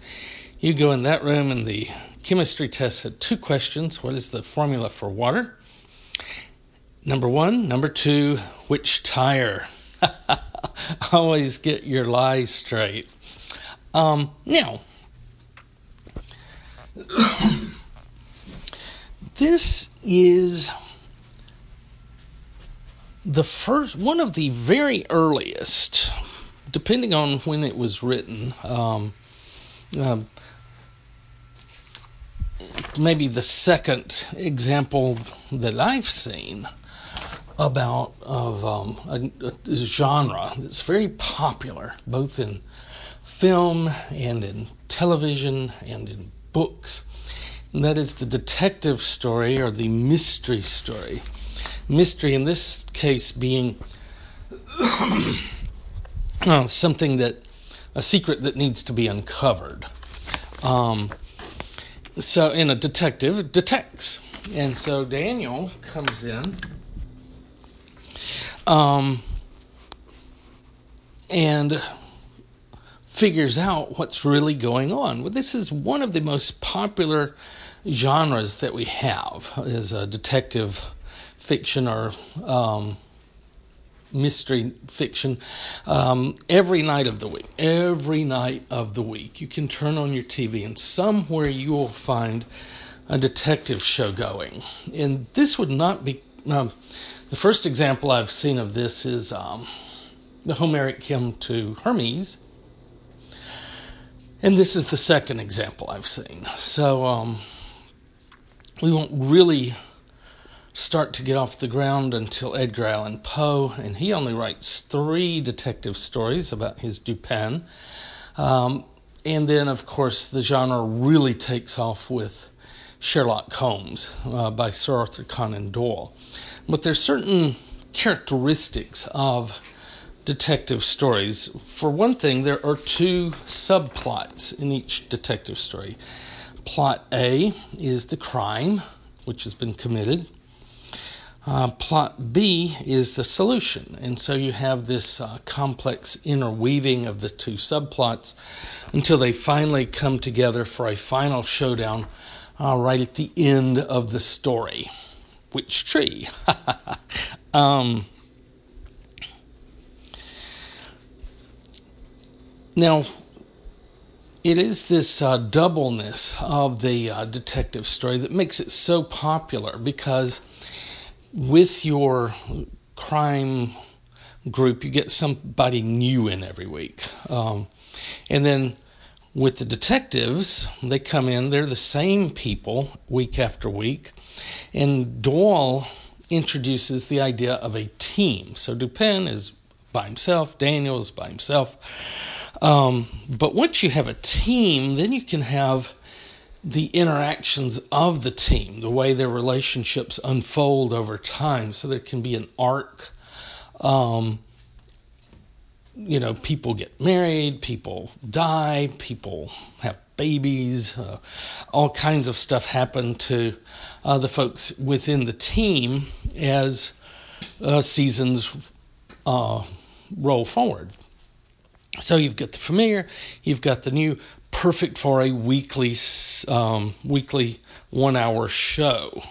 you go in that room. And the chemistry test had two questions What is the formula for water? Number one. Number two, which tire? Always get your lies straight. Um, now, this is the first one of the very earliest, depending on when it was written. Um, um, maybe the second example that I've seen about of um, a, a, genre that's very popular, both in film and in television and in books. And that is the detective story or the mystery story. Mystery, in this case, being uh, something that a secret that needs to be uncovered. Um, so, and a detective detects. And so Daniel comes in um, and figures out what's really going on. Well, this is one of the most popular genres that we have is a detective fiction or um, mystery fiction um, every night of the week. Every night of the week, you can turn on your TV and somewhere you will find a detective show going. And this would not be. Um, the first example I've seen of this is um, the Homeric hymn to Hermes. And this is the second example I've seen. So um, we won't really start to get off the ground until Edgar Allan Poe, and he only writes three detective stories about his Dupin. Um, and then, of course, the genre really takes off with Sherlock Holmes uh, by Sir Arthur Conan Doyle. But there's certain characteristics of detective stories. For one thing, there are two subplots in each detective story. Plot A is the crime which has been committed. Uh, plot B is the solution. And so you have this uh, complex interweaving of the two subplots until they finally come together for a final showdown uh, right at the end of the story. Which tree? um, now, it is this uh, doubleness of the uh, detective story that makes it so popular because with your crime group, you get somebody new in every week. Um, and then with the detectives, they come in, they're the same people week after week. And Doyle introduces the idea of a team. So Dupin is by himself, Daniel is by himself. Um, but once you have a team, then you can have the interactions of the team, the way their relationships unfold over time. So there can be an arc. Um, you know, people get married, people die, people have babies, uh, all kinds of stuff happen to uh, the folks within the team as uh, seasons uh, roll forward. So you've got the familiar, you've got the new, perfect for a weekly um, weekly one hour show.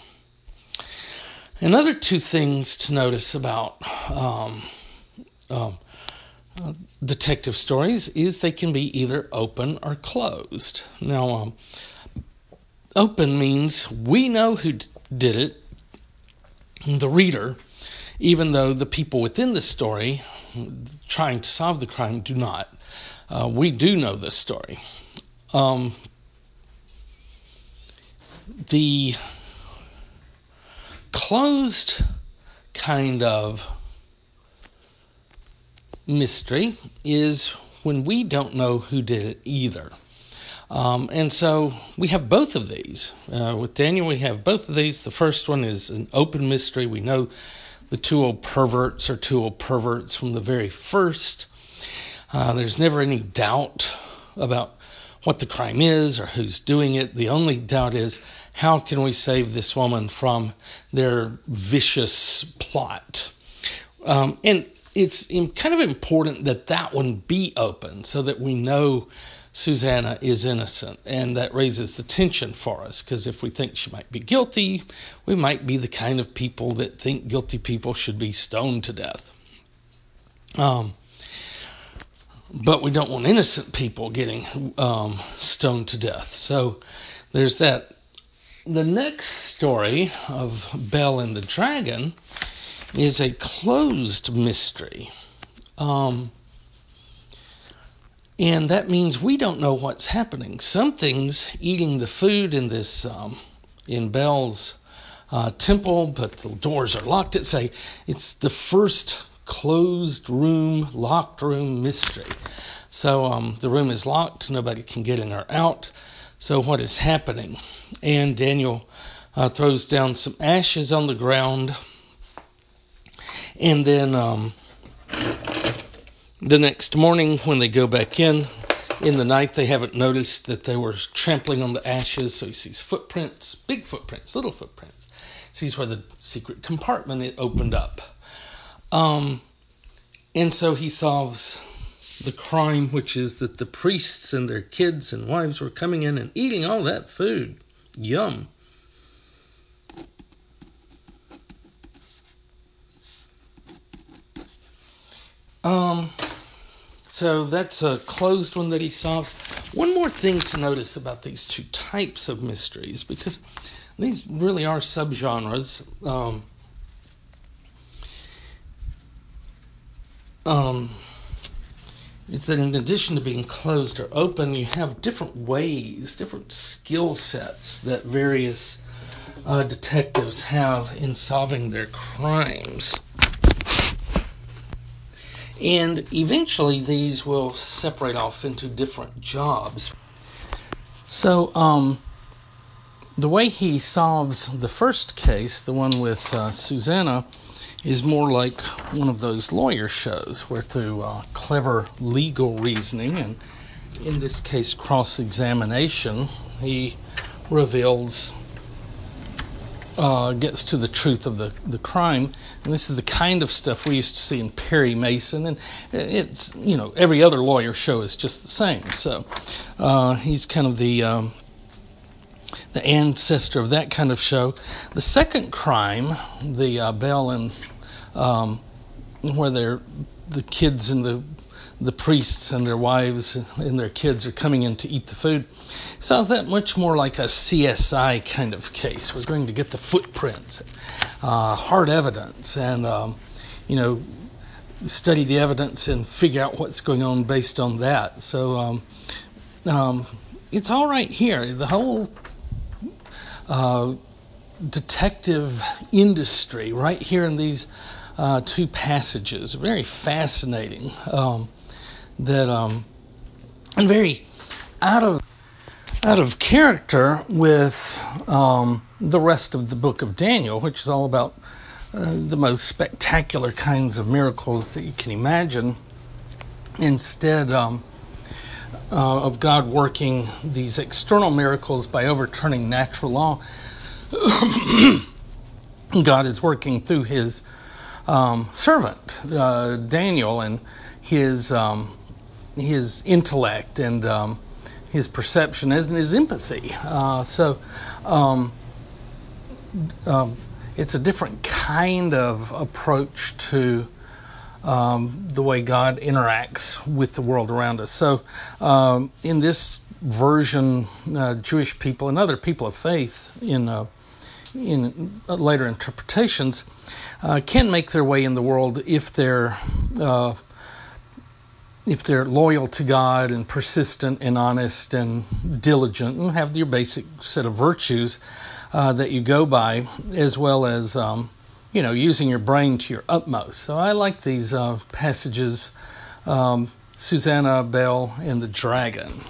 Another two things to notice about um, um, uh, detective stories is they can be either open or closed. Now, um, open means we know who d- did it, the reader, even though the people within the story trying to solve the crime do not. Uh, we do know this story. Um, the closed kind of mystery is when we don't know who did it either. Um, and so we have both of these. Uh, with Daniel, we have both of these. The first one is an open mystery. We know the two old perverts are two old perverts from the very first. Uh, there's never any doubt about what the crime is or who's doing it. The only doubt is how can we save this woman from their vicious plot? Um, and it's kind of important that that one be open so that we know Susanna is innocent. And that raises the tension for us because if we think she might be guilty, we might be the kind of people that think guilty people should be stoned to death. Um, but we don't want innocent people getting um, stoned to death. So there's that. the next story of Bel and the Dragon is a closed mystery. Um, and that means we don't know what's happening. Something's eating the food in this um, in Bel's uh, temple, but the doors are locked. It's a it's the first closed room, locked room mystery. So um, the room is locked; nobody can get in or out. So what is happening? And Daniel uh, throws down some ashes on the ground, and then um, the next morning, when they go back in, in the night, they haven't noticed that they were trampling on the ashes, so he sees footprints, big footprints, little footprints. Sees where the secret compartment it opened up. Um, and so he solves the crime, which is that the priests and their kids and wives were coming in and eating all that food. Yum. Um, so that's a closed one that he solves. One more thing to notice about these two types of mysteries, because these really are subgenres. Um, um, is that in addition to being closed or open, you have different ways, different skill sets that various uh, detectives have in solving their crimes. And eventually, these will separate off into different jobs. So, um, the way he solves the first case, the one with uh, Susanna, is more like one of those lawyer shows where, through uh, clever legal reasoning and, in this case, cross examination, he reveals uh, gets to the truth of the, the crime. And this is the kind of stuff we used to see in Perry Mason. And it's, you know, every other lawyer show is just the same. So uh, he's kind of the. Um, the ancestor of that kind of show. The second crime, the uh, Bel and um, where they're the kids and the the priests and their wives and their kids are coming in to eat the food. Sounds that much more like a CSI kind of case. We're going to get the footprints, uh, hard evidence, and um, you know, study the evidence and figure out what's going on based on that. So um, um, it's all right here. The whole uh, detective industry, right here in these. Uh, two passages, very fascinating. Um, that um, and very out of out of character with um, the rest of the book of Daniel, which is all about uh, the most spectacular kinds of miracles that you can imagine. Instead um, uh, of God working these external miracles by overturning natural law, God is working through His um, servant uh, Daniel and his um, his intellect and um, his perception and his empathy. Uh, so um, um, it's a different kind of approach to um, the way God interacts with the world around us. So um, in this version, uh, Jewish people and other people of faith in uh, in later interpretations uh, can make their way in the world if they're uh, if they're loyal to God and persistent and honest and diligent and have your basic set of virtues uh, that you go by, as well as um, you know using your brain to your utmost. So I like these uh, passages, um, Susanna Bel and the Dragon.